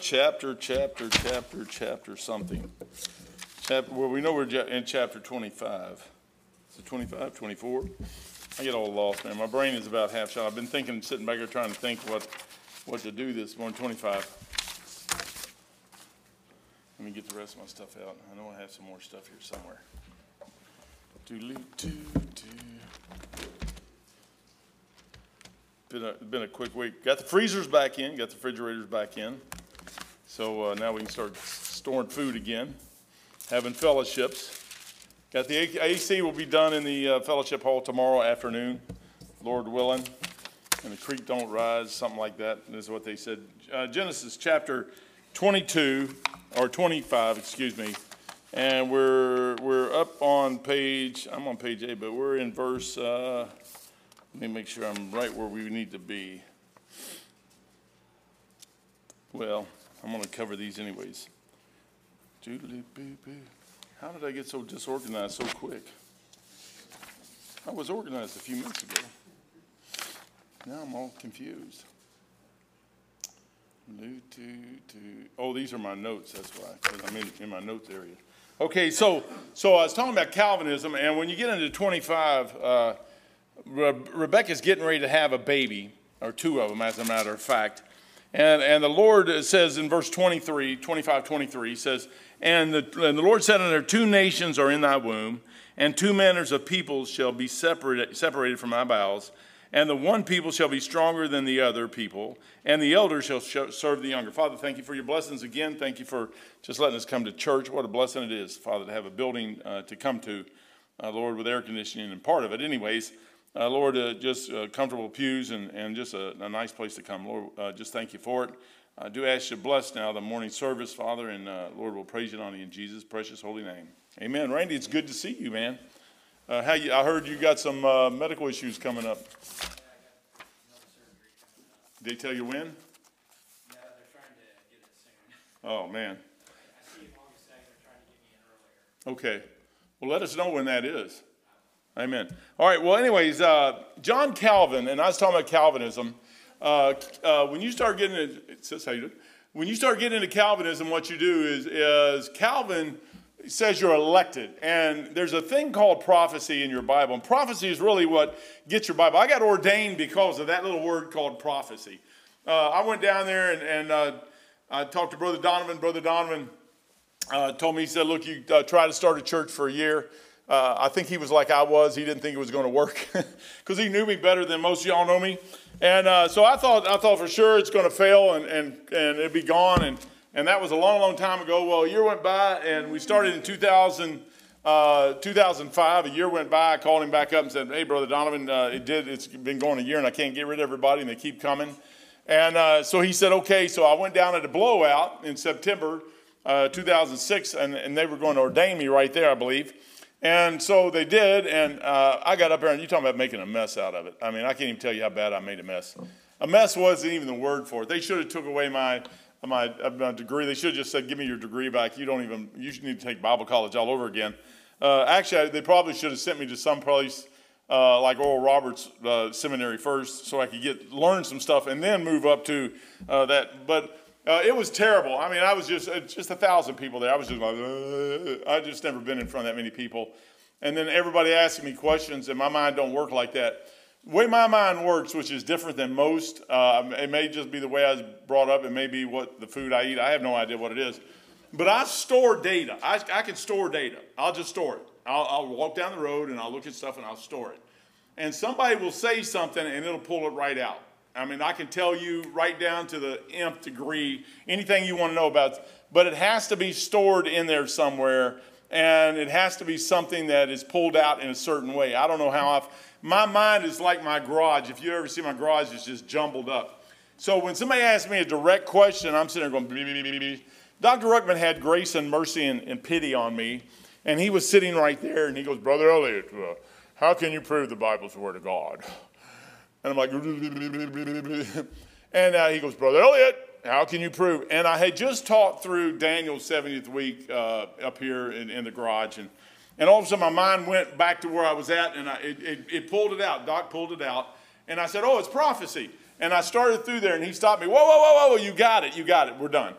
chapter, chapter, chapter, chapter something. Chapter, well, we know we're in chapter 25. Is it 25, 24? I get all lost, man. My brain is about half shot. I've been thinking, sitting back here trying to think what, what to do this morning. 25. Let me get the rest of my stuff out. I know I have some more stuff here somewhere. Been a, been a quick week. Got the freezers back in, got the refrigerators back in. So uh, now we can start storing food again, having fellowships. Got the A- AC will be done in the uh, fellowship hall tomorrow afternoon, Lord willing. And the creek don't rise, something like that. is what they said. Uh, Genesis chapter 22 or 25, excuse me. And we're we're up on page. I'm on page eight, but we're in verse. Uh, let me make sure I'm right where we need to be. Well, I'm going to cover these anyways. How did I get so disorganized so quick? I was organized a few minutes ago. Now I'm all confused. Oh, these are my notes, that's why, because I'm in, in my notes area. Okay, so, so I was talking about Calvinism, and when you get into 25, uh, Re- Rebecca's getting ready to have a baby, or two of them, as a matter of fact. And, and the Lord says in verse 23, 25, 23, he says, and the, and the Lord said unto her, Two nations are in thy womb, and two manners of peoples shall be separated, separated from thy bowels. And the one people shall be stronger than the other people, and the elder shall sh- serve the younger. Father, thank you for your blessings again. Thank you for just letting us come to church. What a blessing it is, Father, to have a building uh, to come to, uh, Lord, with air conditioning and part of it, anyways. Uh, Lord, uh, just uh, comfortable pews and, and just a, a nice place to come. Lord, uh, just thank you for it. I do ask you to bless now the morning service, Father, and uh, Lord, we'll praise you and honor you in Jesus' precious holy name. Amen. Randy, it's good to see you, man. Uh, how you, I heard you got some uh, medical issues coming up. Did they tell you when? No, they're trying to get it soon. Oh, man. I see August second, they're trying to get me in earlier. Okay. Well, let us know when that is. Amen. All right. Well, anyways, uh, John Calvin, and I was talking about Calvinism. Uh, uh, when you start getting into. When you start getting into Calvinism, what you do is, is Calvin says you're elected, and there's a thing called prophecy in your Bible, and prophecy is really what gets your Bible. I got ordained because of that little word called prophecy. Uh, I went down there and, and uh, I talked to Brother Donovan. Brother Donovan uh, told me, he said, Look, you try to start a church for a year. Uh, I think he was like I was. He didn't think it was going to work because he knew me better than most of y'all know me. And uh, so I thought, I thought for sure it's going to fail and, and, and it'd be gone. And, and that was a long, long time ago. Well, a year went by and we started in 2000, uh, 2005. A year went by. I called him back up and said, Hey, Brother Donovan, uh, it did, it's been going a year and I can't get rid of everybody and they keep coming. And uh, so he said, Okay. So I went down at a blowout in September uh, 2006 and, and they were going to ordain me right there, I believe. And so they did, and uh, I got up there, and you're talking about making a mess out of it. I mean, I can't even tell you how bad I made a mess. A mess wasn't even the word for it. They should have took away my my, my degree. They should have just said, "Give me your degree back. You don't even. You need to take Bible college all over again." Uh, actually, they probably should have sent me to some place uh, like Oral Roberts uh, Seminary first, so I could get learn some stuff and then move up to uh, that. But uh, it was terrible. I mean, I was just uh, just a thousand people there. I was just like, I just never been in front of that many people. And then everybody asking me questions, and my mind don't work like that. The way my mind works, which is different than most, uh, it may just be the way I was brought up. It may be what the food I eat. I have no idea what it is. But I store data. I, I can store data. I'll just store it. I'll, I'll walk down the road and I'll look at stuff and I'll store it. And somebody will say something and it'll pull it right out. I mean, I can tell you right down to the nth degree anything you want to know about, but it has to be stored in there somewhere, and it has to be something that is pulled out in a certain way. I don't know how I've. My mind is like my garage. If you ever see my garage, it's just jumbled up. So when somebody asks me a direct question, I'm sitting there going. Dr. Ruckman had grace and mercy and, and, pity on me, and he was sitting right there, and he goes, "Brother Elliot, uh, how can you prove the Bible's the Word of God?" And I'm like, and uh, he goes, Brother Elliot, how can you prove? And I had just taught through Daniel's 70th week uh, up here in, in, the garage. And, and all of a sudden, my mind went back to where I was at, and I, it, it, it, pulled it out. Doc pulled it out. And I said, Oh, it's prophecy. And I started through there, and he stopped me. Whoa, whoa, whoa, whoa, you got it, you got it, we're done.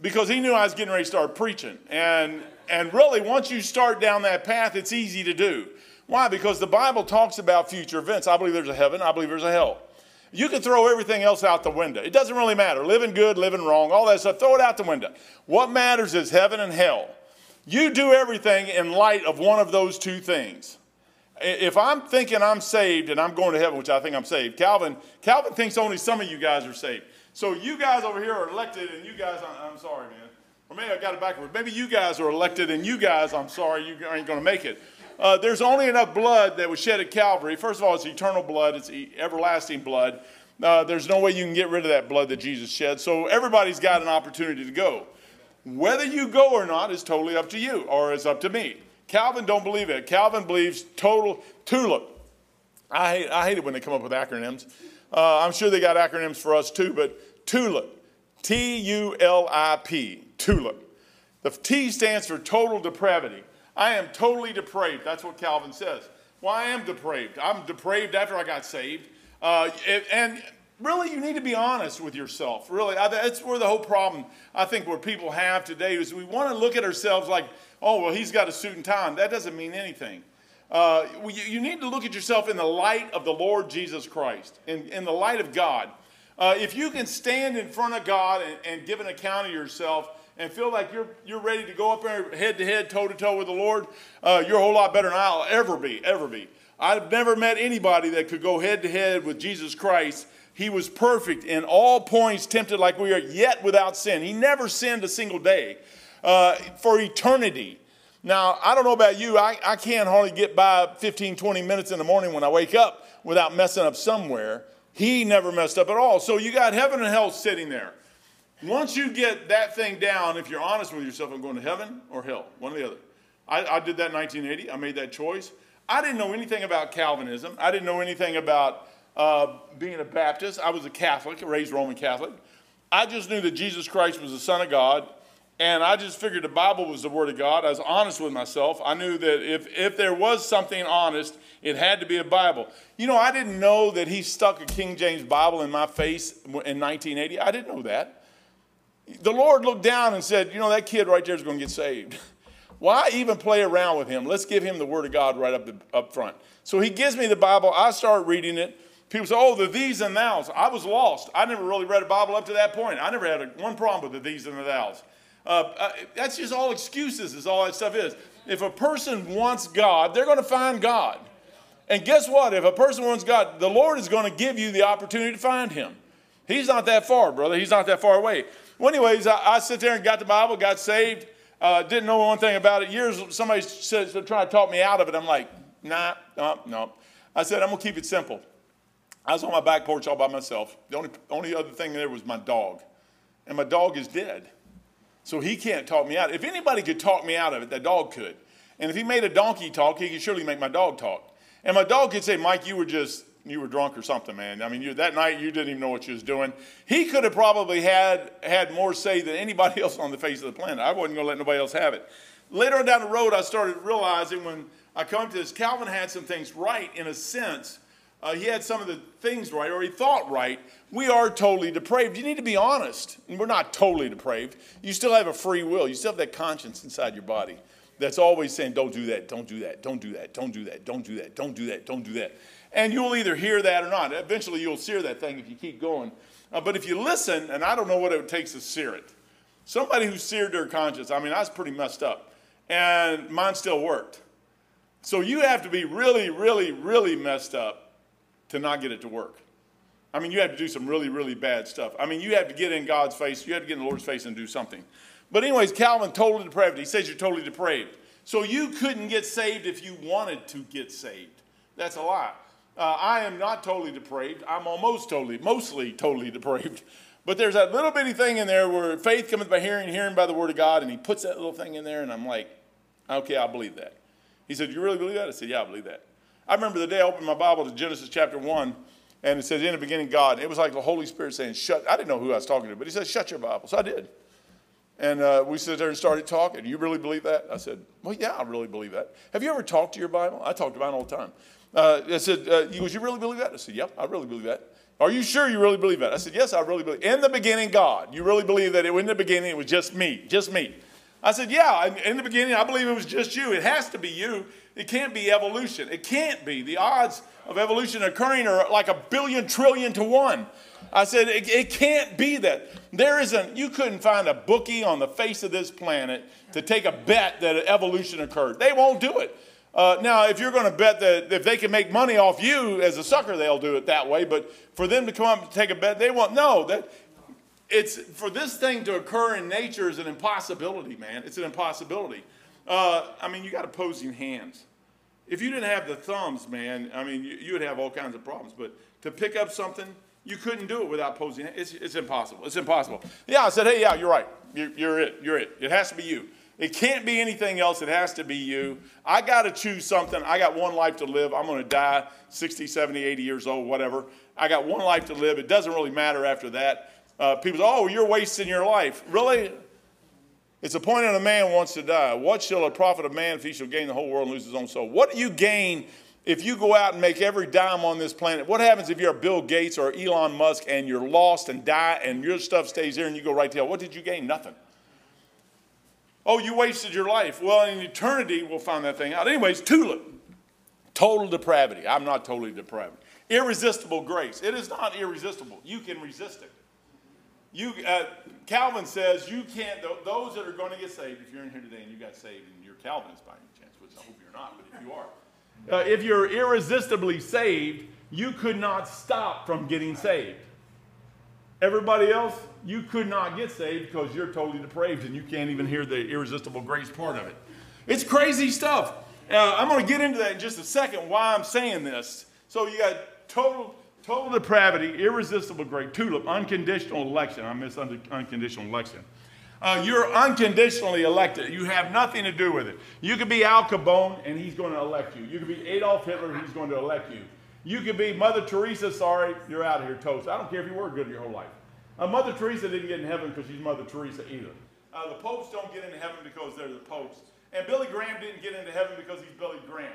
Because he knew I was getting ready to start preaching. And, and really, once you start down that path, it's easy to do. Why? Because the Bible talks about future events. I believe there's a heaven, I believe there's a hell. You can throw everything else out the window. It doesn't really matter. Living good, living wrong, all that stuff, throw it out the window. What matters is heaven and hell. You do everything in light of one of those two things. If I'm thinking I'm saved and I'm going to heaven, which I think I'm saved, Calvin, Calvin thinks only some of you guys are saved. So you guys over here are elected, and you guys, I'm sorry, man. Or maybe I got it backwards. Maybe you guys are elected, and you guys, I'm sorry, you ain't going to make it. Uh, there's only enough blood that was shed at Calvary. First of all, it's eternal blood, it's everlasting blood. Uh, there's no way you can get rid of that blood that Jesus shed. So everybody's got an opportunity to go. Whether you go or not is totally up to you, or it's up to me. Calvin don't believe it. Calvin believes total tulip. I hate, I hate it when they come up with acronyms. Uh, I'm sure they got acronyms for us too, but tulip, T U L I P, tulip. The T stands for total depravity. I am totally depraved. That's what Calvin says. Well, I am depraved. I'm depraved after I got saved. Uh, and really, you need to be honest with yourself. Really, that's where the whole problem I think where people have today is we want to look at ourselves like, oh, well, he's got a suit and tie. That doesn't mean anything. Uh, you, you, need to look at yourself in the light of the Lord Jesus Christ, in, in the light of God. Uh, if you can stand in front of God and, and give an account of yourself and feel like you're, you're ready to go up there head to head, toe to toe with the Lord, uh, you're a whole lot better than I'll ever be, ever be. I've never met anybody that could go head to head with Jesus Christ. He was perfect in all points, tempted like we are, yet without sin. He never sinned a single day uh, for eternity. Now, I don't know about you, I, I can't hardly get by 15, 20 minutes in the morning when I wake up without messing up somewhere. He never messed up at all. So you got heaven and hell sitting there. Once you get that thing down, if you're honest with yourself, I'm going to heaven or hell, one or the other. I, I did that in 1980. I made that choice. I didn't know anything about Calvinism. I didn't know anything about uh, being a Baptist. I was a Catholic, raised Roman Catholic. I just knew that Jesus Christ was the Son of God, and I just figured the Bible was the Word of God. I was honest with myself. I knew that if, if there was something honest, it had to be a Bible. You know, I didn't know that he stuck a King James Bible in my face in 1980. I didn't know that the Lord looked down and said, You know, that kid right there is going to get saved. Why even play around with him? Let's give him the Word of God right up, the, up front. So he gives me the Bible. I start reading it. People say, Oh, the these and thous. I was lost. I never really read a Bible up to that point. I never had a, one problem with the these and the thous. Uh, uh, that's just all excuses, is all that stuff is. If a person wants God, they're going to find God. And guess what? If a person wants God, the Lord is going to give you the opportunity to find him. He's not that far, brother. He's not that far away. Well, anyways, I, I sit there and got the Bible, got saved. Uh, didn't know one thing about it. Years, somebody said, trying to talk me out of it. I'm like, nah, no, no. I said, I'm going to keep it simple. I was on my back porch all by myself. The only, only other thing there was my dog. And my dog is dead. So he can't talk me out. If anybody could talk me out of it, that dog could. And if he made a donkey talk, he could surely make my dog talk. And my dog could say, Mike, you were just you were drunk or something, man. I mean, you, that night you didn't even know what you was doing. He could have probably had had more say than anybody else on the face of the planet. I wasn't going to let nobody else have it. Later on down the road, I started realizing when I come to this, Calvin had some things right in a sense. Uh, he had some of the things right, or he thought right. We are totally depraved. You need to be honest. We're not totally depraved. You still have a free will. You still have that conscience inside your body that's always saying, "Don't do that. Don't do that. Don't do that. Don't do that. Don't do that. Don't do that. Don't do that." And you'll either hear that or not. Eventually, you'll sear that thing if you keep going. Uh, but if you listen, and I don't know what it takes to sear it, somebody who seared their conscience, I mean, I was pretty messed up, and mine still worked. So you have to be really, really, really messed up to not get it to work. I mean, you have to do some really, really bad stuff. I mean, you have to get in God's face, you have to get in the Lord's face and do something. But, anyways, Calvin, totally depraved. He says you're totally depraved. So you couldn't get saved if you wanted to get saved. That's a lie. Uh, I am not totally depraved. I'm almost totally, mostly totally depraved. But there's that little bitty thing in there where faith comes by hearing, hearing by the word of God, and he puts that little thing in there, and I'm like, okay, I believe that. He said, You really believe that? I said, Yeah, I believe that. I remember the day I opened my Bible to Genesis chapter 1, and it says, In the beginning, God. It was like the Holy Spirit saying, Shut. I didn't know who I was talking to, but he said, Shut your Bible. So I did. And uh, we sat there and started talking. You really believe that? I said, Well, yeah, I really believe that. Have you ever talked to your Bible? I talk to mine all the time. Uh, I said, uh, you, you really believe that? I said, yep, I really believe that. Are you sure you really believe that? I said, Yes, I really believe. In the beginning, God. You really believe that it, in the beginning it was just me, just me. I said, Yeah, in the beginning, I believe it was just you. It has to be you. It can't be evolution. It can't be. The odds of evolution occurring are like a billion trillion to one. I said, it, it, can't be that. There isn't, you couldn't find a bookie on the face of this planet to take a bet that evolution occurred. They won't do it. Uh, now, if you're going to bet that if they can make money off you as a sucker, they'll do it that way. But for them to come up and take a bet, they won't. No, that it's for this thing to occur in nature is an impossibility, man. It's an impossibility. Uh, I mean, you got opposing hands. If you didn't have the thumbs, man, I mean, you, you would have all kinds of problems. But to pick up something, you couldn't do it without hands. It's, it's impossible. It's impossible. Yeah, I said, hey, yeah, you're right. You're, you're it. You're it. It has to be you. It can't be anything else. It has to be you. I got to choose something. I got one life to live. I'm going to die 60, 70, 80 years old, whatever. I got one life to live. It doesn't really matter after that. Uh, people say, oh, you're wasting your life. Really? It's appointed a man wants to die. What shall it profit a man if he shall gain the whole world and lose his own soul? What do you gain if you go out and make every dime on this planet? What happens if you're Bill Gates or Elon Musk and you're lost and die and your stuff stays here and you go right to hell? What did you gain? Nothing. Oh, you wasted your life. Well, in eternity, we'll find that thing out. Anyways, tulip. Total depravity. I'm not totally depraved. Irresistible grace. It is not irresistible. You can resist it. You, uh, Calvin says you can't, those that are going to get saved, if you're in here today and you got saved and you're Calvinist by any chance, which I hope you're not, but if you are, uh, if you're irresistibly saved, you could not stop from getting saved. Everybody else, you could not get saved because you're totally depraved and you can't even hear the irresistible grace part of it. It's crazy stuff. Uh, I'm going to get into that in just a second why I'm saying this. So you got total total depravity, irresistible grace, tulip, unconditional election. I miss unconditional election. Uh, you're unconditionally elected. You have nothing to do with it. You could be Al Capone and he's going to elect you. You could be Adolf Hitler, he's going to elect you. You could be Mother Teresa, sorry, you're out of here, toast. I don't care if you were good your whole life. Uh, Mother Teresa didn't get in heaven because she's Mother Teresa either. Uh, the popes don't get into heaven because they're the popes. And Billy Graham didn't get into heaven because he's Billy Graham.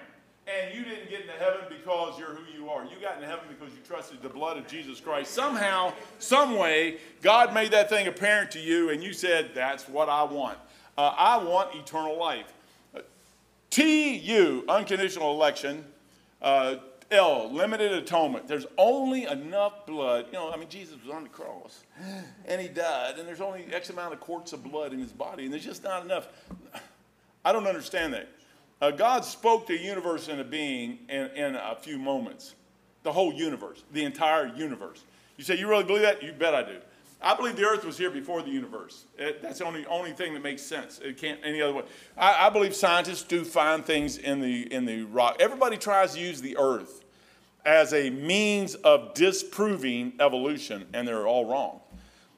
And you didn't get into heaven because you're who you are. You got into heaven because you trusted the blood of Jesus Christ. Somehow, some way, God made that thing apparent to you, and you said, That's what I want. Uh, I want eternal life. Uh, T U, unconditional election. Uh, L, limited atonement. There's only enough blood. You know, I mean, Jesus was on the cross and he died, and there's only X amount of quarts of blood in his body, and there's just not enough. I don't understand that. Uh, God spoke the universe into being in, in a few moments. The whole universe, the entire universe. You say, You really believe that? You bet I do. I believe the earth was here before the universe. It, that's the only, only thing that makes sense. It can't any other way. I, I, believe scientists do find things in the, in the rock. Everybody tries to use the earth as a means of disproving evolution, and they're all wrong.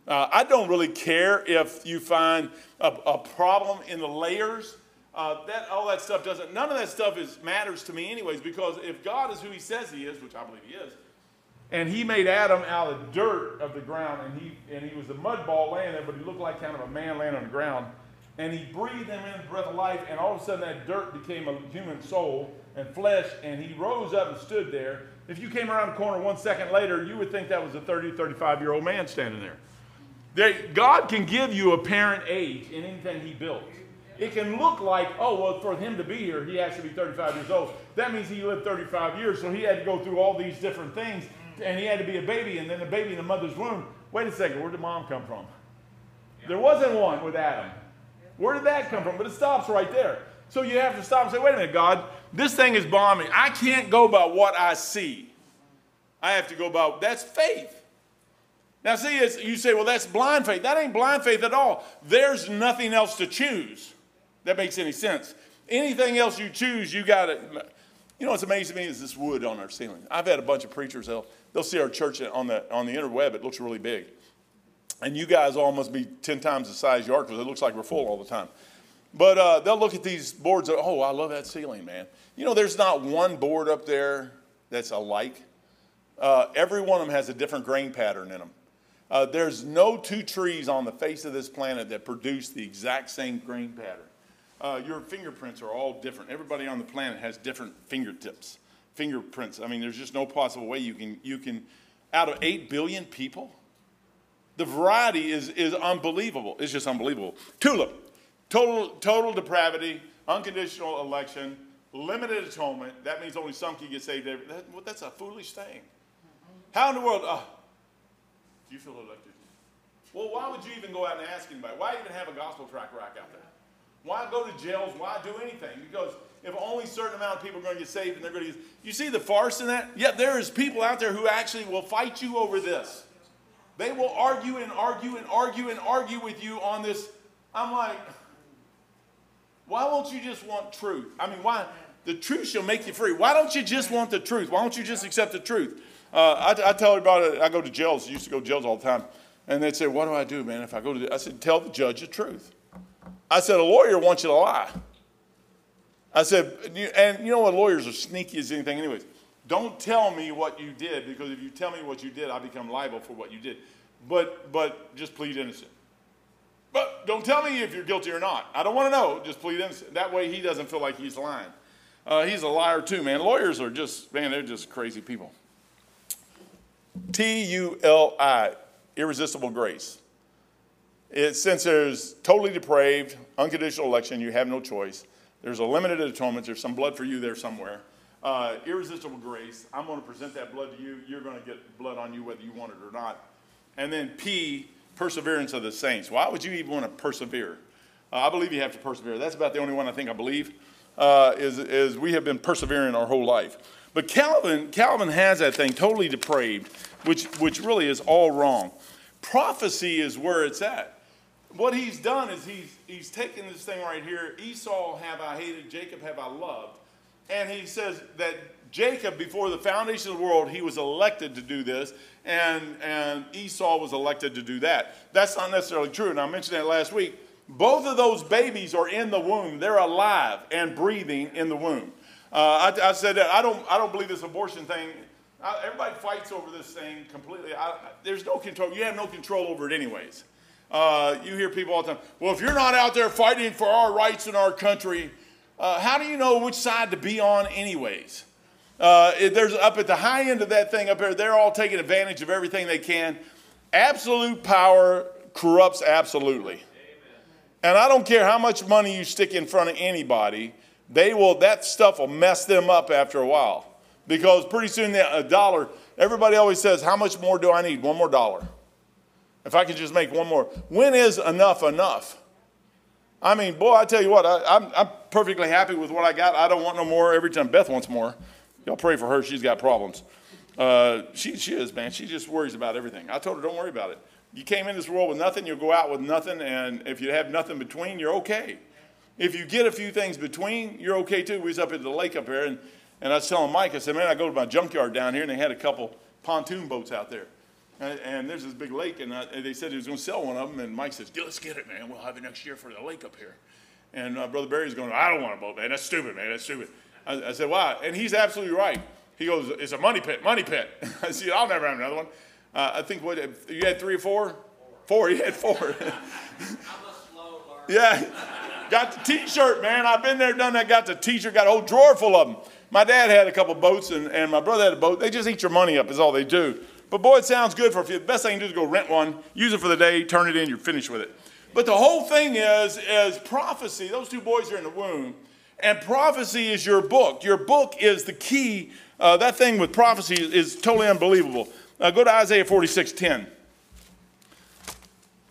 Uh, I don't really care if you find a, a problem in the layers. Uh, that all that stuff doesn't. None of that stuff is matters to me, anyways. Because if God is who He says He is, which I believe He is, and he made Adam out of dirt of the ground, and he, and he was a mud ball laying there, but he looked like kind of a man laying on the ground. And he breathed him in the breath of life, and all of a sudden that dirt became a human soul and flesh, and he rose up and stood there. If you came around the corner one second later, you would think that was a 30, 35 year old man standing there. there. God can give you a parent age in anything he built. It can look like, oh, well, for him to be here, he has to be 35 years old. That means he lived 35 years, so he had to go through all these different things and he had to be a baby, and then a baby in the mother's womb. Wait a second, where did mom come from? There wasn't one with Adam. Where did that come from? But it stops right there. So you have to stop and say, wait a minute, God, this thing is bombing. I can't go by what I see. I have to go by that's faith. Now, see, you say, well, that's blind faith. That ain't blind faith at all. There's nothing else to choose. That makes any sense. Anything else you choose, you got to. You know what's amazing to me is this wood on our ceiling. I've had a bunch of preachers, they'll, they'll see our church on the, on the interweb, it looks really big. And you guys all must be 10 times the size you are because it looks like we're full all the time. But uh, they'll look at these boards, and, oh, I love that ceiling, man. You know, there's not one board up there that's alike. Uh, every one of them has a different grain pattern in them. Uh, there's no two trees on the face of this planet that produce the exact same grain pattern. Uh, your fingerprints are all different. Everybody on the planet has different fingertips fingerprints. I mean, there's just no possible way you can you can out of 8 billion people? The variety is, is unbelievable. It's just unbelievable. Tulip, total, total depravity, unconditional election, limited atonement. That means only some can get saved. Every, that, well, that's a foolish thing. How in the world? Uh, do you feel elected? Well, why would you even go out and ask anybody? Why even have a gospel track rack out there? Why go to jails? Why do anything? Because only certain amount of people are going to get saved and they're going to get. You see the farce in that? Yet there is people out there who actually will fight you over this. They will argue and argue and argue and argue with you on this. I'm like, why won't you just want truth? I mean, why? The truth shall make you free. Why don't you just want the truth? Why don't you just accept the truth? Uh, I, I, tell everybody, I go to jails. I used to go to jails all the time. And they'd say, What do I do, man, if I go to the. I said, Tell the judge the truth. I said, A lawyer wants you to lie. I said, and you know what? Lawyers are sneaky as anything, anyways. Don't tell me what you did because if you tell me what you did, I become liable for what you did. But, but just plead innocent. But don't tell me if you're guilty or not. I don't want to know. Just plead innocent. That way he doesn't feel like he's lying. Uh, he's a liar too, man. Lawyers are just, man, they're just crazy people. T U L I, irresistible grace. It, since there's totally depraved, unconditional election, you have no choice. There's a limited atonement. There's some blood for you there somewhere. Uh, irresistible grace. I'm going to present that blood to you. You're going to get blood on you whether you want it or not. And then P, perseverance of the saints. Why would you even want to persevere? Uh, I believe you have to persevere. That's about the only one I think I believe. Uh, is, is we have been persevering our whole life. But Calvin, Calvin has that thing totally depraved, which, which really is all wrong. Prophecy is where it's at what he's done is he's, he's taken this thing right here Esau have I hated, Jacob have I loved. And he says that Jacob, before the foundation of the world, he was elected to do this, and, and Esau was elected to do that. That's not necessarily true, and I mentioned that last week. Both of those babies are in the womb. They're alive and breathing in the womb. Uh, I, I, said that I don't, I don't believe this abortion thing. I, everybody fights over this thing completely. I, there's no control. You have no control over it, anyways. Uh, you hear people all the time, well, if you're not out there fighting for our rights in our country, uh, how do you know which side to be on, anyways? Uh, there's up at the high end of that thing up there, they're all taking advantage of everything they can. Absolute power corrupts absolutely. Amen. And I don't care how much money you stick in front of anybody, they will, that stuff will mess them up after a while. Because pretty soon a dollar, everybody always says, How much more do I need? One more dollar. If I could just make one more. When is enough enough? I mean, boy, I tell you what, I, am I'm, I'm perfectly happy with what I got. I don't want no more every time Beth wants more. Y'all pray for her. She's got problems. Uh, she, she is, man. She just worries about everything. I told her, don't worry about it. You came in this world with nothing, you'll go out with nothing, and if you have nothing between, you're okay. If you get a few things between, you're okay too. We was up at the lake up here, and, and I was telling Mike, I said, man, I go to my junkyard down here, and they had a couple pontoon boats out there. And, and there's this big lake, and, I, and they said he was going to sell one of them. And Mike says, let's get it, man. We'll have it next year for the lake up here. And uh, Brother Barry's going, I don't want a boat, man. That's stupid, man. That's stupid. I, I said, why? And he's absolutely right. He goes, it's a money pit, money pit. I said, I'll never have another one. Uh, I think what you had three or four? Four. You had four. yeah. Got the T-shirt, man. I've been there, done that. Got the T-shirt. Got a whole drawer full of them. My dad had a couple boats, and, and my brother had a boat. They just eat your money up. Is all they do. But boy, it sounds good for a few. The best thing to do is go rent one, use it for the day, turn it in, you're finished with it. But the whole thing is, is prophecy. Those two boys are in the womb, and prophecy is your book. Your book is the key. Uh, that thing with prophecy is, totally unbelievable. Uh, go to Isaiah 46 10.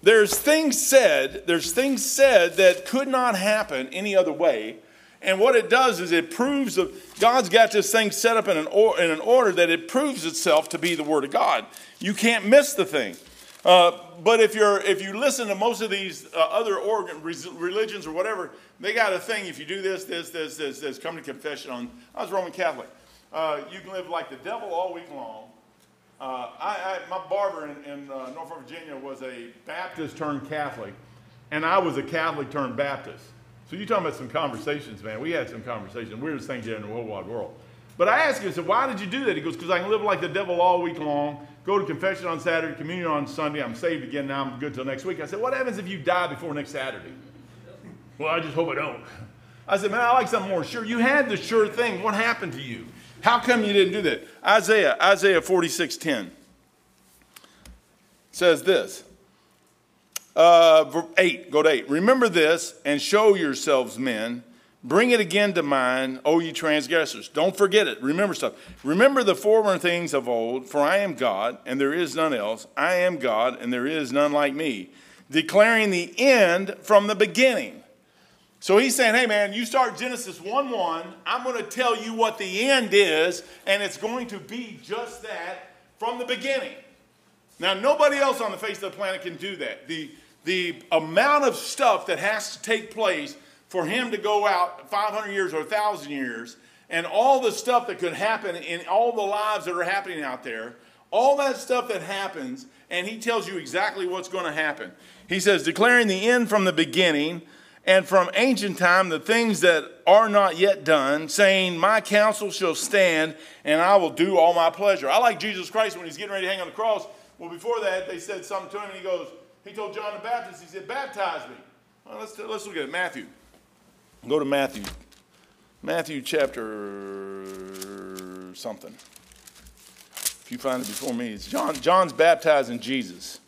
There's things said, there's things said that could not happen any other way and what it does is it proves that God's got this thing set up in an, or, in an order that it proves itself to be the Word of God. You can't miss the thing. Uh, but if you're if you listen to most of these uh, other organ, religions or whatever, they got a thing. If you do this, this, this, this, this, come to confession on. I was Roman Catholic. Uh, you can live like the devil all week long. Uh, I, I, my barber in, in uh, Norfolk, Virginia, was a Baptist turned Catholic, and I was a Catholic turned Baptist. So you're talking about some conversations, man. We had some conversations. Weirdest thing here in the whole wide world. But I asked him, I said, why did you do that? He goes, because I can live like the devil all week long, go to confession on Saturday, communion on Sunday. I'm saved again now. I'm good till next week. I said, what happens if you die before next Saturday? Well, I just hope I don't. I said, man, I like something more sure. You had the sure thing. What happened to you? How come you didn't do that? Isaiah, Isaiah 46, 10. says this. Uh, 8, go to 8. Remember this and show yourselves men. Bring it again to mind, O ye transgressors. Don't forget it. Remember stuff. Remember the former things of old, for I am God, and there is none else. I am God, and there is none like me. Declaring the end from the beginning. So he's saying, hey man, you start Genesis 1 1, I'm going to tell you what the end is, and it's going to be just that from the beginning. Now, nobody else on the face of the planet can do that. The, the amount of stuff that has to take place for him to go out 500 years or 1,000 years, and all the stuff that could happen in all the lives that are happening out there, all that stuff that happens, and he tells you exactly what's going to happen. He says, declaring the end from the beginning, and from ancient time the things that are not yet done, saying, My counsel shall stand, and I will do all my pleasure. I like Jesus Christ when he's getting ready to hang on the cross. Well, before that, they said something to him, and he goes, He told John the Baptist, He said, Baptize me. Well, let's, let's look at it. Matthew. Go to Matthew. Matthew chapter something. If you find it before me, it's John. John's baptizing Jesus.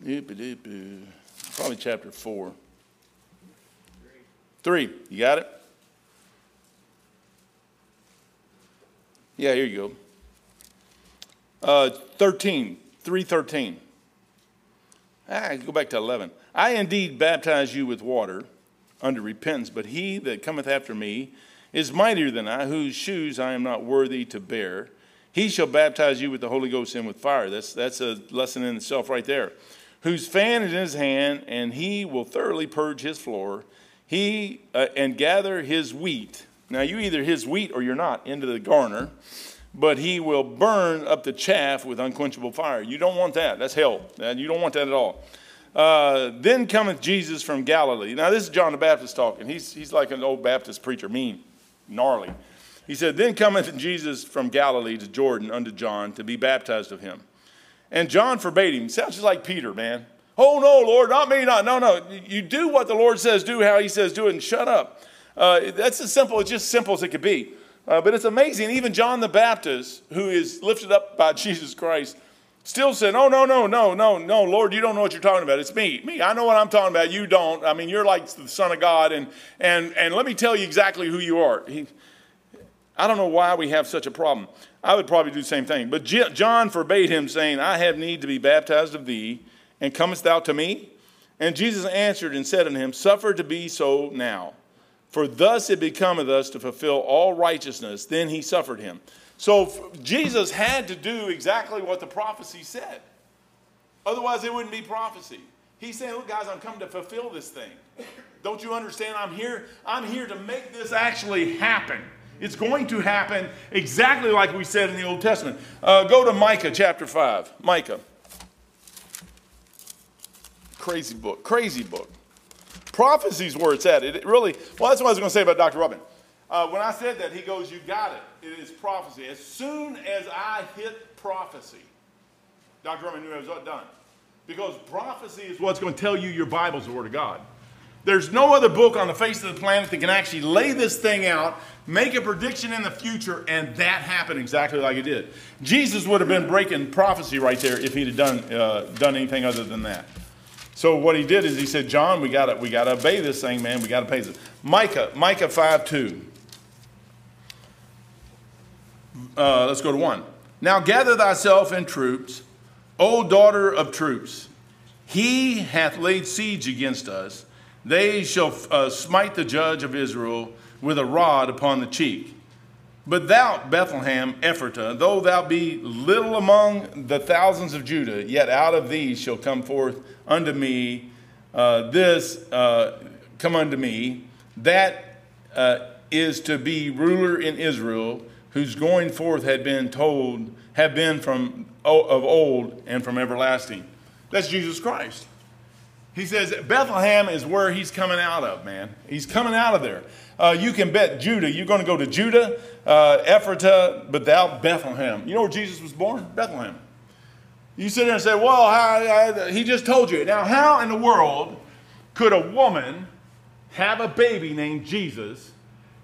Probably chapter four. Three. You got it? Yeah, here you go. Uh, 13. 313. Ah, go back to 11. I indeed baptize you with water under repentance, but he that cometh after me is mightier than I, whose shoes I am not worthy to bear. He shall baptize you with the Holy Ghost and with fire. That's, that's a lesson in itself right there. Whose fan is in his hand, and he will thoroughly purge his floor, he uh, and gather his wheat. Now you either his wheat or you're not into the garner, but he will burn up the chaff with unquenchable fire. You don't want that. That's hell. You don't want that at all. Uh, then cometh Jesus from Galilee. Now, this is John the Baptist talking. He's, he's like an old Baptist preacher, mean, gnarly. He said, Then cometh Jesus from Galilee to Jordan unto John to be baptized of him. And John forbade him. Sounds just like Peter, man. Oh, no, Lord, not me, not. No, no. You do what the Lord says do, how he says do it, and shut up. Uh, that's as simple, it's just simple as it could be. Uh, but it's amazing. Even John the Baptist, who is lifted up by Jesus Christ, still said, Oh, no, no, no, no, no, Lord, you don't know what you're talking about. It's me. Me. I know what I'm talking about. You don't. I mean, you're like the Son of God, and, and, and let me tell you exactly who you are. He, I don't know why we have such a problem. I would probably do the same thing. But John forbade him, saying, I have need to be baptized of thee, and comest thou to me? And Jesus answered and said unto him, Suffer to be so now. For thus it becometh us to fulfill all righteousness. Then he suffered him. So Jesus had to do exactly what the prophecy said. Otherwise, it wouldn't be prophecy. He's saying, look, guys, I'm coming to fulfill this thing. Don't you understand? I'm here, I'm here to make this actually happen. It's going to happen exactly like we said in the Old Testament. Uh, go to Micah chapter 5. Micah. Crazy book. Crazy book. Prophecy's where it's at. It really, well, that's what I was going to say about Dr. Ruckman. Uh, when I said that, he goes, You got it. It is prophecy. As soon as I hit prophecy, Dr. Ruckman knew I was done. Because prophecy is what's going to tell you your Bible's the Word of God. There's no other book on the face of the planet that can actually lay this thing out, make a prediction in the future, and that happen exactly like it did. Jesus would have been breaking prophecy right there if he'd have done, uh, done anything other than that. So what he did is he said, John, we got we to obey this thing, man. We got to pay this. Micah, Micah 5 2. Uh, let's go to 1. Now gather thyself in troops, O daughter of troops. He hath laid siege against us. They shall uh, smite the judge of Israel with a rod upon the cheek. But thou, Bethlehem, Ephratah, though thou be little among the thousands of Judah, yet out of thee shall come forth unto me uh, this, uh, come unto me, that uh, is to be ruler in Israel, whose going forth had been told, have been from of old and from everlasting. That's Jesus Christ. He says Bethlehem is where he's coming out of, man. He's coming out of there. Uh, you can bet Judah. You're going to go to Judah, uh, Ephratah, but thou Bethlehem. You know where Jesus was born? Bethlehem. You sit there and say, well, how, he just told you. Now, how in the world could a woman have a baby named Jesus,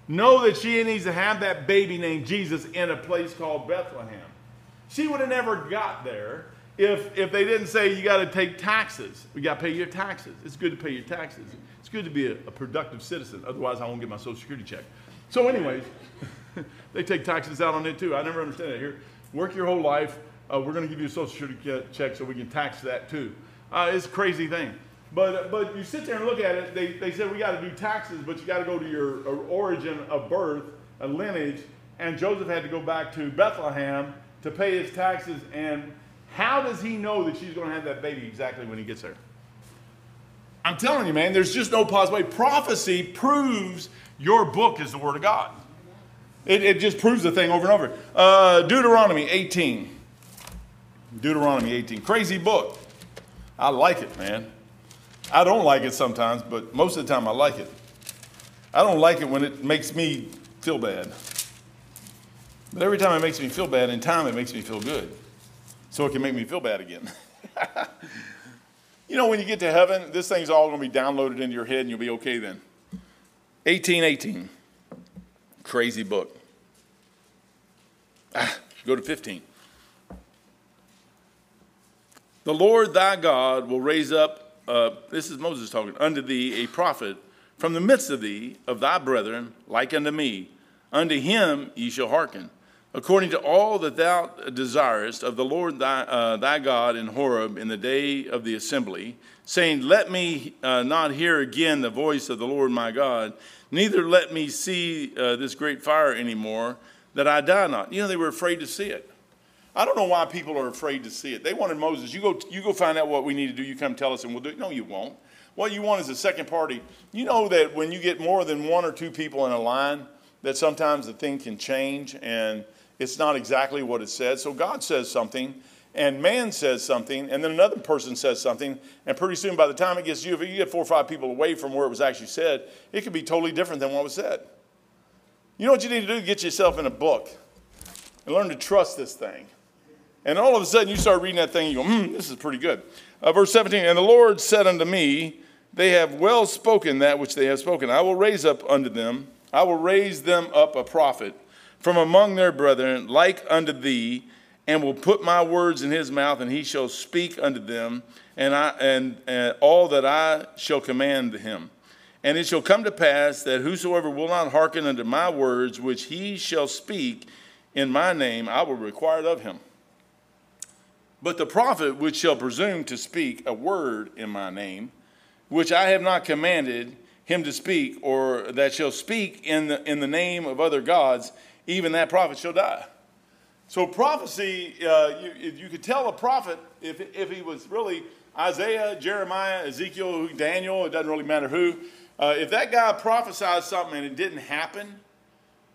know that she needs to have that baby named Jesus in a place called Bethlehem? She would have never got there if, if they didn't say you got to take taxes. We got to pay your taxes. It's good to pay your taxes. Good to be a, a productive citizen. Otherwise, I won't get my Social Security check. So, anyways, they take taxes out on it too. I never understand that. Here, work your whole life. Uh, we're going to give you a Social Security check so we can tax that too. Uh, it's a crazy thing. But, but you sit there and look at it, they, they said we got to do taxes, but you got to go to your origin of birth, a lineage, and Joseph had to go back to Bethlehem to pay his taxes. And how does he know that she's going to have that baby exactly when he gets there? I'm telling you, man, there's just no possible way. Prophecy proves your book is the Word of God. It, it just proves the thing over and over. Uh, Deuteronomy 18. Deuteronomy 18. Crazy book. I like it, man. I don't like it sometimes, but most of the time I like it. I don't like it when it makes me feel bad. But every time it makes me feel bad, in time it makes me feel good. So it can make me feel bad again. you know, when you get to heaven, this thing's all going to be downloaded into your head and you'll be okay then. 1818. Crazy book. Ah, go to 15. The Lord thy God will raise up uh, this is Moses talking, unto thee a prophet from the midst of thee, of thy brethren, like unto me. Unto him ye shall hearken, according to all that thou desirest of the Lord thy, uh, thy God in Horeb in the day of the assembly, saying, Let me uh, not hear again the voice of the Lord my God, neither let me see uh, this great fire anymore, that I die not. You know, they were afraid to see it. I don't know why people are afraid to see it. They wanted Moses, you go, you go find out what we need to do, you come tell us and we'll do it. No, you won't. What you want is a second party. You know that when you get more than one or two people in a line, that sometimes the thing can change and it's not exactly what it says. So God says something, and man says something, and then another person says something, and pretty soon by the time it gets you, if you get four or five people away from where it was actually said, it could be totally different than what was said. You know what you need to do? Get yourself in a book and learn to trust this thing. And all of a sudden, you start reading that thing, and you go, hmm, this is pretty good. Uh, verse 17, and the Lord said unto me, They have well spoken that which they have spoken. I will raise up unto them, I will raise them up a prophet from among their brethren, like unto thee, and will put my words in his mouth, and he shall speak unto them, and, I, and, and all that I shall command him. And it shall come to pass that whosoever will not hearken unto my words, which he shall speak in my name, I will require it of him. But the prophet which shall presume to speak a word in my name, which I have not commanded him to speak, or that shall speak in the, in the name of other gods, even that prophet shall die. So prophecy, uh, you, you could tell a prophet if, if he was really Isaiah, Jeremiah, Ezekiel, Daniel, it doesn't really matter who. Uh, if that guy prophesied something and it didn't happen,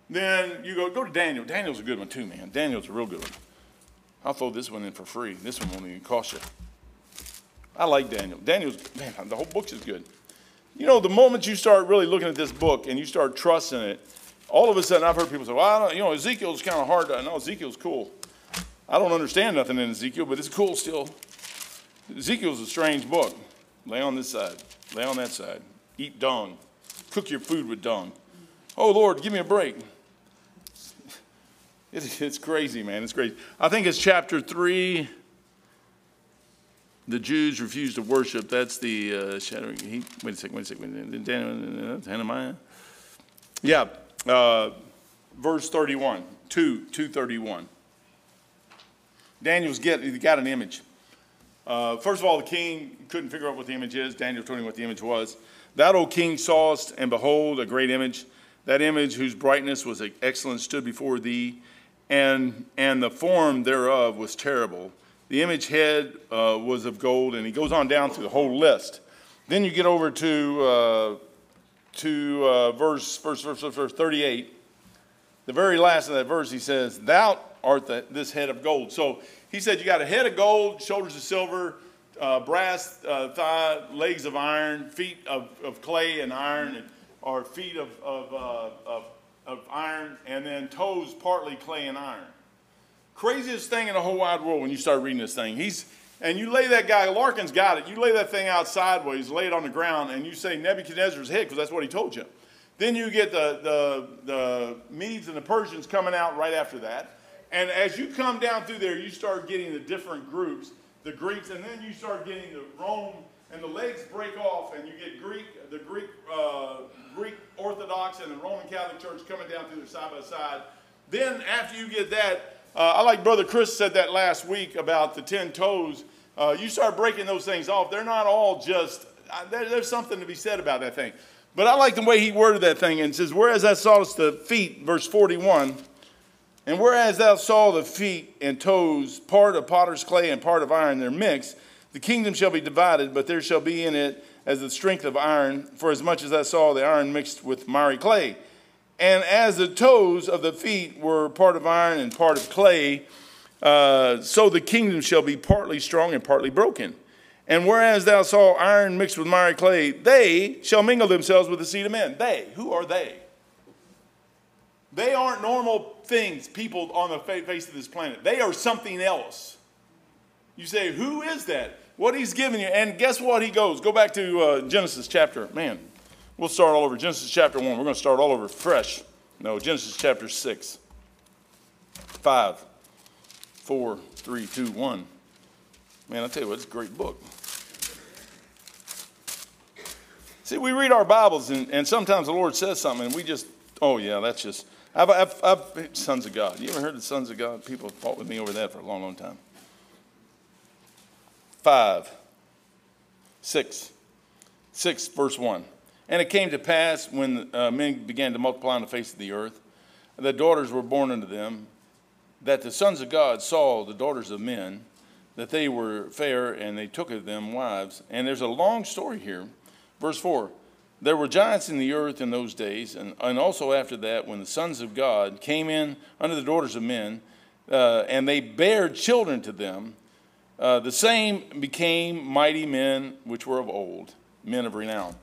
then you go, go to Daniel. Daniel's a good one too, man. Daniel's a real good one. I'll throw this one in for free. This one won't even cost you. I like Daniel. Daniel's, man, the whole book is good. You know, the moment you start really looking at this book and you start trusting it, all of a sudden I've heard people say, well, you know, Ezekiel's kind of hard to, no, Ezekiel's cool. I don't understand nothing in Ezekiel, but it's cool still. Ezekiel's a strange book. Lay on this side, lay on that side, eat dung, cook your food with dung. Oh, Lord, give me a break. It, it's crazy, man. It's crazy. I think it's chapter 3. The Jews refused to worship. That's the uh, Shadrach. He, wait a second, wait a second. Hananiah. Yeah, uh, verse 31, 2, 231. Daniel's get, he got an image. Uh, first of all, the king couldn't figure out what the image is. Daniel told him what the image was. That old king sawest, and behold, a great image. That image, whose brightness was excellent, stood before thee and, and the form thereof was terrible. The image head uh, was of gold, and he goes on down through the whole list. Then you get over to, uh, to uh, verse, verse, verse, verse 38. The very last of that verse, he says, Thou art the, this head of gold. So he said, You got a head of gold, shoulders of silver, uh, brass uh, thigh, legs of iron, feet of, of clay and iron, and, or feet of, of, uh, of of iron, and then toes partly clay and iron. Craziest thing in the whole wide world when you start reading this thing. He's and you lay that guy, Larkin's got it. You lay that thing out sideways, lay it on the ground, and you say Nebuchadnezzar's head because that's what he told you. Then you get the, the, the Medes and the Persians coming out right after that. And as you come down through there, you start getting the different groups, the Greeks, and then you start getting the Rome, and the legs break off, and you get Greek, the Greek, uh, Greek Orthodox, and the Roman Catholic Church coming down through there side by side. Then after you get that, uh, I like Brother Chris said that last week about the ten toes. Uh, you start breaking those things off. They're not all just. There, there's something to be said about that thing. But I like the way he worded that thing and says, "Whereas thou sawest the feet," verse 41. And whereas thou saw the feet and toes, part of potter's clay and part of iron, they're mixed, the kingdom shall be divided, but there shall be in it as the strength of iron, for as much as I saw the iron mixed with miry clay. And as the toes of the feet were part of iron and part of clay, uh, so the kingdom shall be partly strong and partly broken. And whereas thou saw iron mixed with miry clay, they shall mingle themselves with the seed of men. They, who are they? They aren't normal things, people on the face of this planet. They are something else. You say, who is that? What he's giving you. And guess what? He goes. Go back to uh, Genesis chapter. Man, we'll start all over. Genesis chapter 1. We're going to start all over fresh. No, Genesis chapter 6. 5, 4, 3, 2, 1. Man, I tell you what, it's a great book. See, we read our Bibles, and, and sometimes the Lord says something, and we just, oh, yeah, that's just I've, I've, I've, sons of God. You ever heard of sons of God? People have fought with me over that for a long, long time. Five, six, six, verse one. And it came to pass when uh, men began to multiply on the face of the earth, that daughters were born unto them, that the sons of God saw the daughters of men, that they were fair, and they took of them wives. And there's a long story here. Verse 4 there were giants in the earth in those days, and, and also after that, when the sons of God came in under the daughters of men, uh, and they bare children to them, uh, the same became mighty men which were of old, men of renown.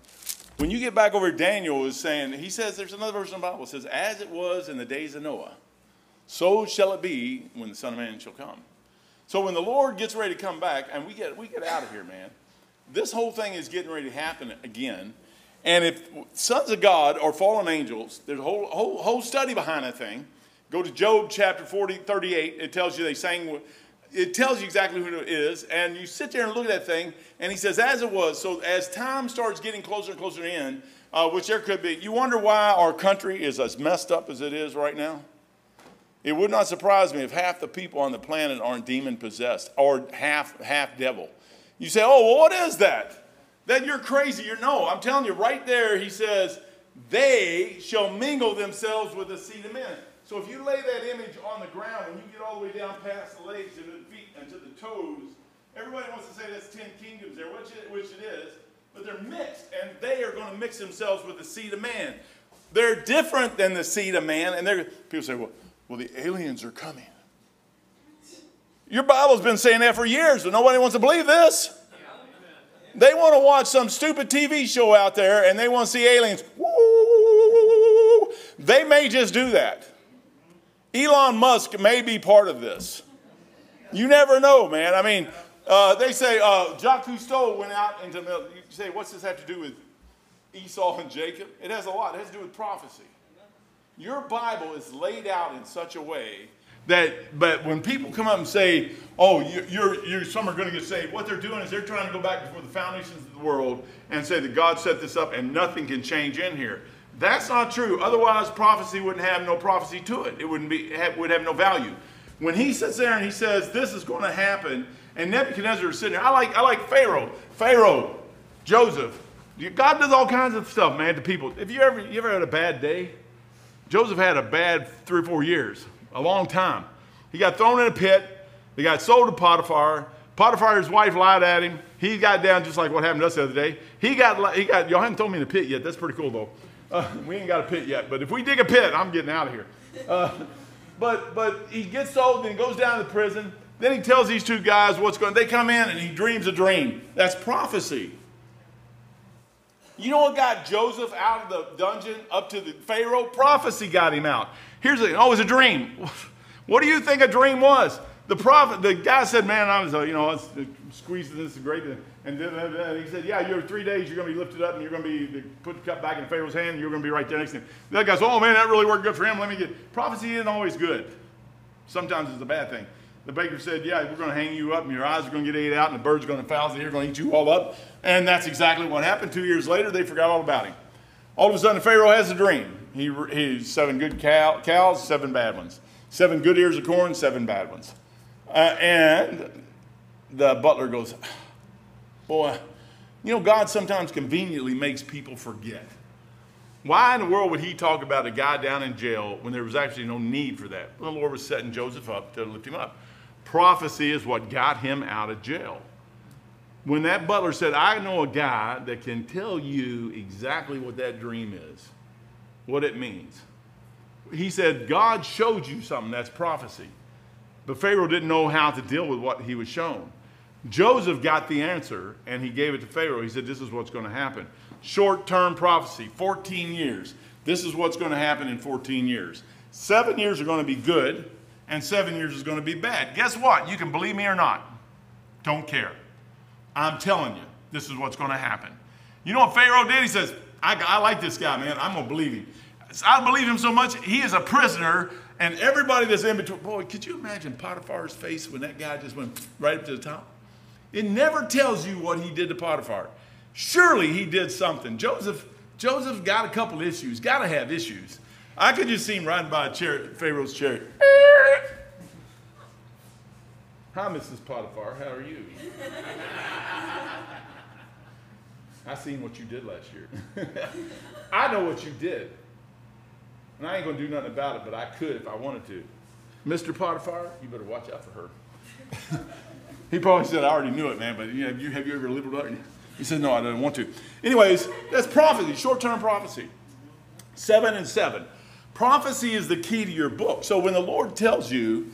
When you get back over, Daniel is saying, he says, there's another verse in the Bible, says, as it was in the days of Noah, so shall it be when the Son of Man shall come. So when the Lord gets ready to come back, and we get, we get out of here, man, this whole thing is getting ready to happen again. And if sons of God are fallen angels, there's a whole, whole, whole study behind that thing. Go to Job chapter 40, 38. It tells you they sang, it tells you exactly who it is. And you sit there and look at that thing, and he says, as it was. So as time starts getting closer and closer in, uh, which there could be, you wonder why our country is as messed up as it is right now? It would not surprise me if half the people on the planet aren't demon possessed or half, half devil. You say, oh, well, what is that? then you're crazy. You're no, I'm telling you right there, he says, they shall mingle themselves with the seed of men. So if you lay that image on the ground, when you get all the way down past the legs and the feet and to the toes, everybody wants to say that's ten kingdoms there, which it, which it is, but they're mixed, and they are going to mix themselves with the seed of man. They're different than the seed of man, and they're people say, well, well, the aliens are coming. Your Bible's been saying that for years, but nobody wants to believe this. They want to watch some stupid TV show out there and they want to see aliens. Woo! They may just do that. Elon Musk may be part of this. You never know, man. I mean, uh, they say uh, Jacques Cousteau went out into the middle. You say, what's this have to do with Esau and Jacob? It has a lot. It has to do with prophecy. Your Bible is laid out in such a way that, but when people come up and say, oh, you're, you're, some are going to get saved, what they're doing is they're trying to go back before the foundations of the world and say that God set this up and nothing can change in here. That's not true. Otherwise, prophecy wouldn't have no prophecy to it. It wouldn't be, have, would have no value. When he sits there and he says, this is going to happen, and Nebuchadnezzar is sitting there, I like, I like Pharaoh. Pharaoh, Joseph. God does all kinds of stuff, man, to people. If you ever, you ever had a bad day? Joseph had a bad three or four years a long time. He got thrown in a pit. He got sold to Potiphar. Potiphar, his wife lied at him. He got down just like what happened to us the other day. He got, he got y'all haven't thrown me in pit yet. That's pretty cool, though. Uh, we ain't got a pit yet, but if we dig a pit, I'm getting out of here. Uh, but, but he gets sold and goes down to prison. Then he tells these two guys what's going They come in and he dreams a dream. That's prophecy. You know what got Joseph out of the dungeon up to the Pharaoh? Prophecy got him out. Here's a, oh, it was a dream. What do you think a dream was? The prophet, the guy said, man, I was, uh, you know, was squeezing this great. And then he said, yeah, you're three days, you're going to be lifted up and you're going to be put the cup back in Pharaoh's hand and you're going to be right there next to him. Other guy oh, man, that really worked good for him. Let me get, prophecy isn't always good. Sometimes it's a bad thing. The baker said, Yeah, we're going to hang you up, and your eyes are going to get ate out, and the birds are going to fowls, and they're going to eat you all up. And that's exactly what happened. Two years later, they forgot all about him. All of a sudden, Pharaoh has a dream. He, he's seven good cow, cows, seven bad ones. Seven good ears of corn, seven bad ones. Uh, and the butler goes, Boy, you know, God sometimes conveniently makes people forget. Why in the world would he talk about a guy down in jail when there was actually no need for that? The Lord was setting Joseph up to lift him up. Prophecy is what got him out of jail. When that butler said, I know a guy that can tell you exactly what that dream is, what it means. He said, God showed you something, that's prophecy. But Pharaoh didn't know how to deal with what he was shown. Joseph got the answer and he gave it to Pharaoh. He said, This is what's going to happen. Short term prophecy, 14 years. This is what's going to happen in 14 years. Seven years are going to be good, and seven years is going to be bad. Guess what? You can believe me or not. Don't care. I'm telling you, this is what's going to happen. You know what Pharaoh did? He says, I, I like this guy, man. I'm going to believe him. I believe him so much, he is a prisoner, and everybody that's in between. Boy, could you imagine Potiphar's face when that guy just went right up to the top? It never tells you what he did to Potiphar. Surely he did something. Joseph, Joseph's got a couple issues, got to have issues. I could just see him riding by a chariot, Pharaoh's chariot. Hi, Mrs. Potiphar. How are you? I seen what you did last year. I know what you did. And I ain't going to do nothing about it, but I could if I wanted to. Mr. Potiphar, you better watch out for her. he probably said, I already knew it, man, but you have, you, have you ever lived her? He said, No, I didn't want to. Anyways, that's prophecy, short term prophecy. Seven and seven. Prophecy is the key to your book. So when the Lord tells you,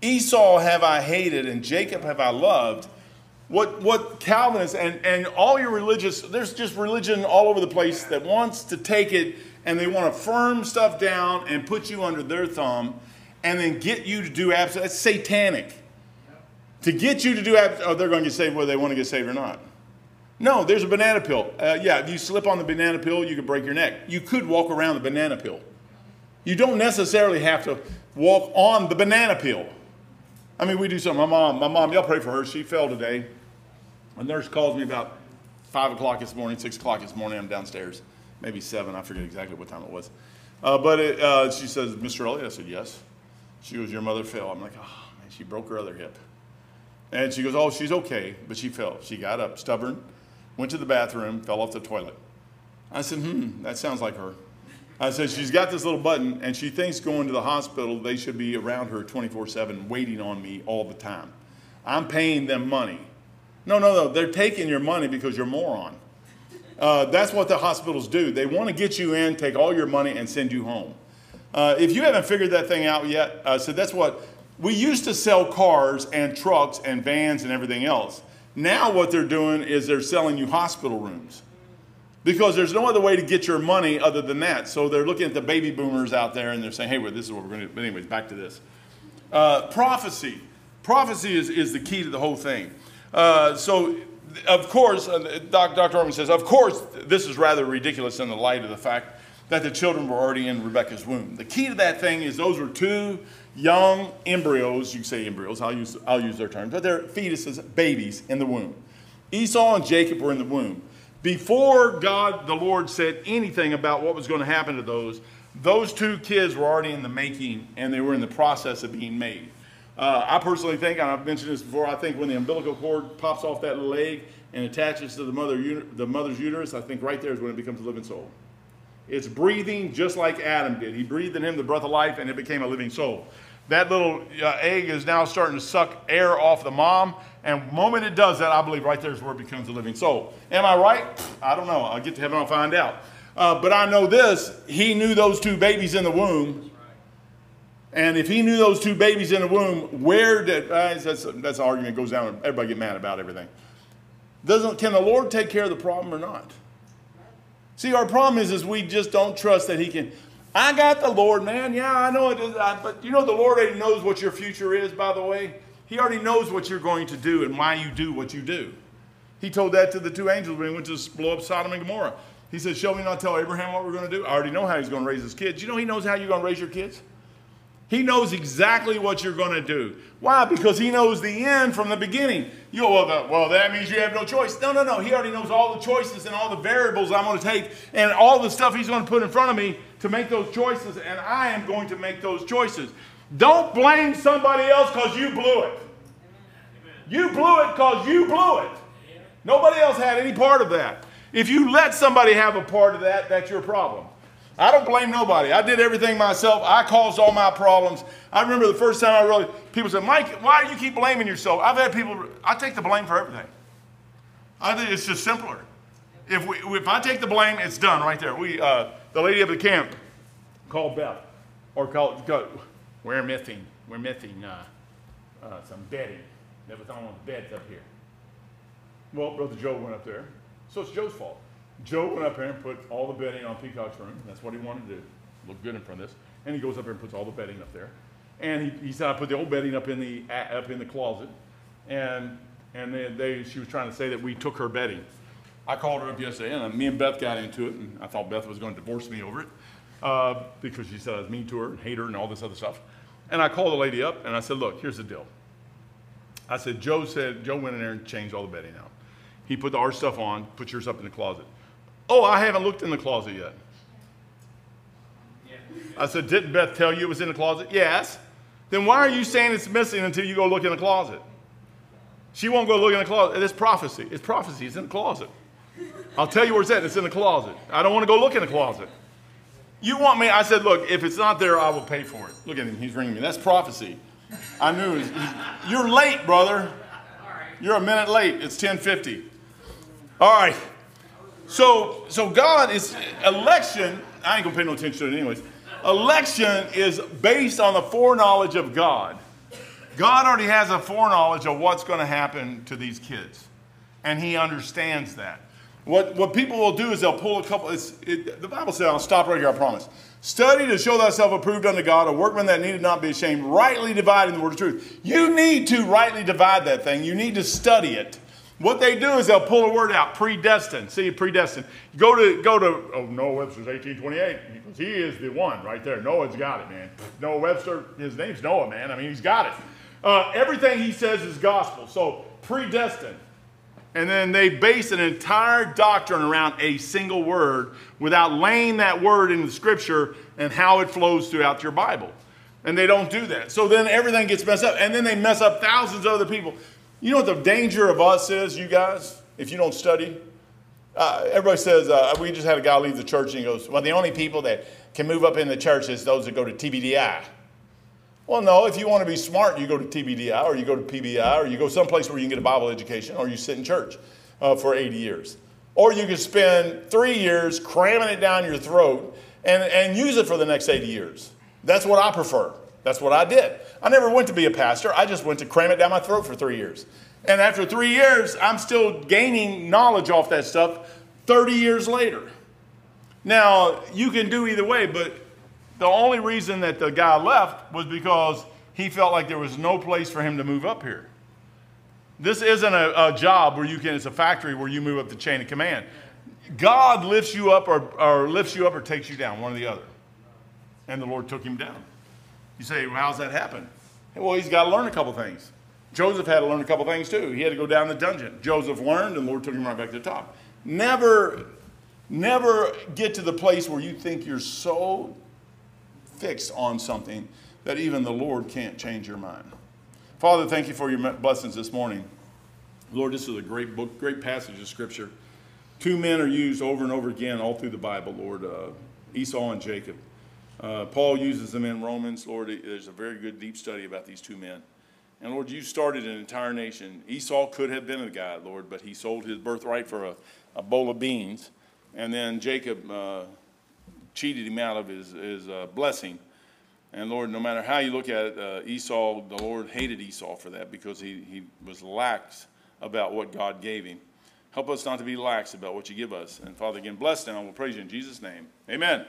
Esau have I hated and Jacob have I loved, what, what Calvinists and, and all your religious, there's just religion all over the place that wants to take it and they want to firm stuff down and put you under their thumb and then get you to do absolutely, that's satanic. To get you to do, oh, they're going to get saved whether they want to get saved or not. No, there's a banana peel. Uh, yeah, if you slip on the banana peel, you could break your neck. You could walk around the banana peel. You don't necessarily have to walk on the banana peel. I mean, we do something. My mom, my mom, y'all pray for her. She fell today. A nurse calls me about five o'clock this morning, six o'clock this morning. I'm downstairs, maybe seven. I forget exactly what time it was. Uh, but it, uh, she says, Mr. Elliott. I said, yes. She goes, your mother fell. I'm like, oh man, she broke her other hip. And she goes, oh, she's okay, but she fell. She got up, stubborn, went to the bathroom, fell off the toilet. I said, hmm, that sounds like her. I said, she's got this little button, and she thinks going to the hospital, they should be around her 24 7, waiting on me all the time. I'm paying them money. No, no, no, they're taking your money because you're a moron. Uh, that's what the hospitals do. They want to get you in, take all your money, and send you home. Uh, if you haven't figured that thing out yet, uh, so that's what we used to sell cars and trucks and vans and everything else. Now, what they're doing is they're selling you hospital rooms because there's no other way to get your money other than that. So they're looking at the baby boomers out there and they're saying, hey, well, this is what we're going to do. But, anyways, back to this. Uh, prophecy. Prophecy is, is the key to the whole thing. Uh, so, of course, uh, Doc, Dr. Ruckman says, of course, this is rather ridiculous in the light of the fact that the children were already in Rebecca's womb. The key to that thing is those were two young embryos, you say embryos, I'll use, I'll use their term, but they're fetuses, babies in the womb. Esau and Jacob were in the womb. Before God, the Lord, said anything about what was going to happen to those, those two kids were already in the making and they were in the process of being made. Uh, I personally think, and I've mentioned this before, I think when the umbilical cord pops off that leg and attaches to the, mother, the mother's uterus, I think right there is when it becomes a living soul. It's breathing just like Adam did. He breathed in him the breath of life and it became a living soul. That little uh, egg is now starting to suck air off the mom and the moment it does that, I believe right there is where it becomes a living soul. Am I right? I don't know. I'll get to heaven, I'll find out. Uh, but I know this he knew those two babies in the womb. And if he knew those two babies in the womb, where did, uh, that's, that's an argument goes down, everybody get mad about everything. Doesn't, can the Lord take care of the problem or not? See, our problem is, is we just don't trust that he can. I got the Lord, man. Yeah, I know it is. But you know, the Lord already knows what your future is, by the way. He already knows what you're going to do and why you do what you do. He told that to the two angels when he went to blow up Sodom and Gomorrah. He said, Shall we not tell Abraham what we're going to do? I already know how he's going to raise his kids. You know he knows how you're going to raise your kids? He knows exactly what you're going to do. Why? Because he knows the end from the beginning. You well, the, well, that means you have no choice. No, no, no. He already knows all the choices and all the variables I'm going to take and all the stuff he's going to put in front of me to make those choices, and I am going to make those choices. Don't blame somebody else because you blew it. You blew it because you blew it. Nobody else had any part of that. If you let somebody have a part of that, that's your problem. I don't blame nobody. I did everything myself. I caused all my problems. I remember the first time I really, people said, Mike, why do you keep blaming yourself? I've had people, I take the blame for everything. I think it's just simpler. If, we, if I take the blame, it's done right there. We, uh, the lady at the camp called Beth, or called, called we're missing, we're missing uh, uh, some bedding that was on the beds up here. Well, Brother Joe went up there, so it's Joe's fault. Joe went up there and put all the bedding on Peacock's room. That's what he wanted to do. Look good in front of this. And he goes up there and puts all the bedding up there. And he, he said, I put the old bedding up in the, up in the closet. And, and they, she was trying to say that we took her bedding. I called her up yesterday, and me and Beth got into it, and I thought Beth was going to divorce me over it uh, because she said I was mean to her and hate her and all this other stuff. And I called the lady up, and I said, Look, here's the deal. I said, Joe said, Joe went in there and changed all the bedding out. He put our stuff on, put yours up in the closet. Oh, I haven't looked in the closet yet. I said, Didn't Beth tell you it was in the closet? Yes. Then why are you saying it's missing until you go look in the closet? She won't go look in the closet. It's prophecy. It's prophecy. It's in the closet. I'll tell you where it's at. It's in the closet. I don't want to go look in the closet. You want me? I said, Look, if it's not there, I will pay for it. Look at him. He's ringing me. That's prophecy. I knew. Was, you're late, brother. You're a minute late. It's 1050. All right. So, so God is election. I ain't gonna pay no attention to it anyways. Election is based on the foreknowledge of God. God already has a foreknowledge of what's going to happen to these kids, and He understands that. What, what people will do is they'll pull a couple. It, the Bible says, I'll stop right here, I promise. Study to show thyself approved unto God, a workman that needed not be ashamed, rightly dividing the word of truth. You need to rightly divide that thing. You need to study it. What they do is they'll pull a word out, predestined. See, predestined. Go to, go to, oh, Noah Webster's 1828, because he is the one right there. Noah's got it, man. Noah Webster, his name's Noah, man. I mean, he's got it. Uh, everything he says is gospel. So, predestined. And then they base an entire doctrine around a single word without laying that word in the scripture and how it flows throughout your Bible. And they don't do that. So then everything gets messed up. And then they mess up thousands of other people. You know what the danger of us is, you guys, if you don't study? Uh, everybody says, uh, we just had a guy leave the church and he goes, well, the only people that can move up in the church is those that go to TBDI. Well, no, if you want to be smart, you go to TBDI or you go to PBI or you go someplace where you can get a Bible education or you sit in church uh, for 80 years. Or you can spend three years cramming it down your throat and, and use it for the next 80 years. That's what I prefer. That's what I did. I never went to be a pastor. I just went to cram it down my throat for three years. And after three years, I'm still gaining knowledge off that stuff 30 years later. Now, you can do either way, but the only reason that the guy left was because he felt like there was no place for him to move up here. This isn't a, a job where you can, it's a factory where you move up the chain of command. God lifts you up or, or lifts you up or takes you down, one or the other. And the Lord took him down. You say, well, how's that happen? Well, he's got to learn a couple things. Joseph had to learn a couple things too. He had to go down the dungeon. Joseph learned, and the Lord took him right back to the top. Never, never get to the place where you think you're so fixed on something that even the Lord can't change your mind. Father, thank you for your blessings this morning. Lord, this is a great book, great passage of Scripture. Two men are used over and over again all through the Bible, Lord uh, Esau and Jacob. Uh, Paul uses them in Romans. Lord, there's a very good deep study about these two men. And Lord, you started an entire nation. Esau could have been a guy, Lord, but he sold his birthright for a, a bowl of beans. And then Jacob uh, cheated him out of his, his uh, blessing. And Lord, no matter how you look at it, uh, Esau, the Lord hated Esau for that because he, he was lax about what God gave him. Help us not to be lax about what you give us. And Father, again, bless them. I will praise you in Jesus' name. Amen.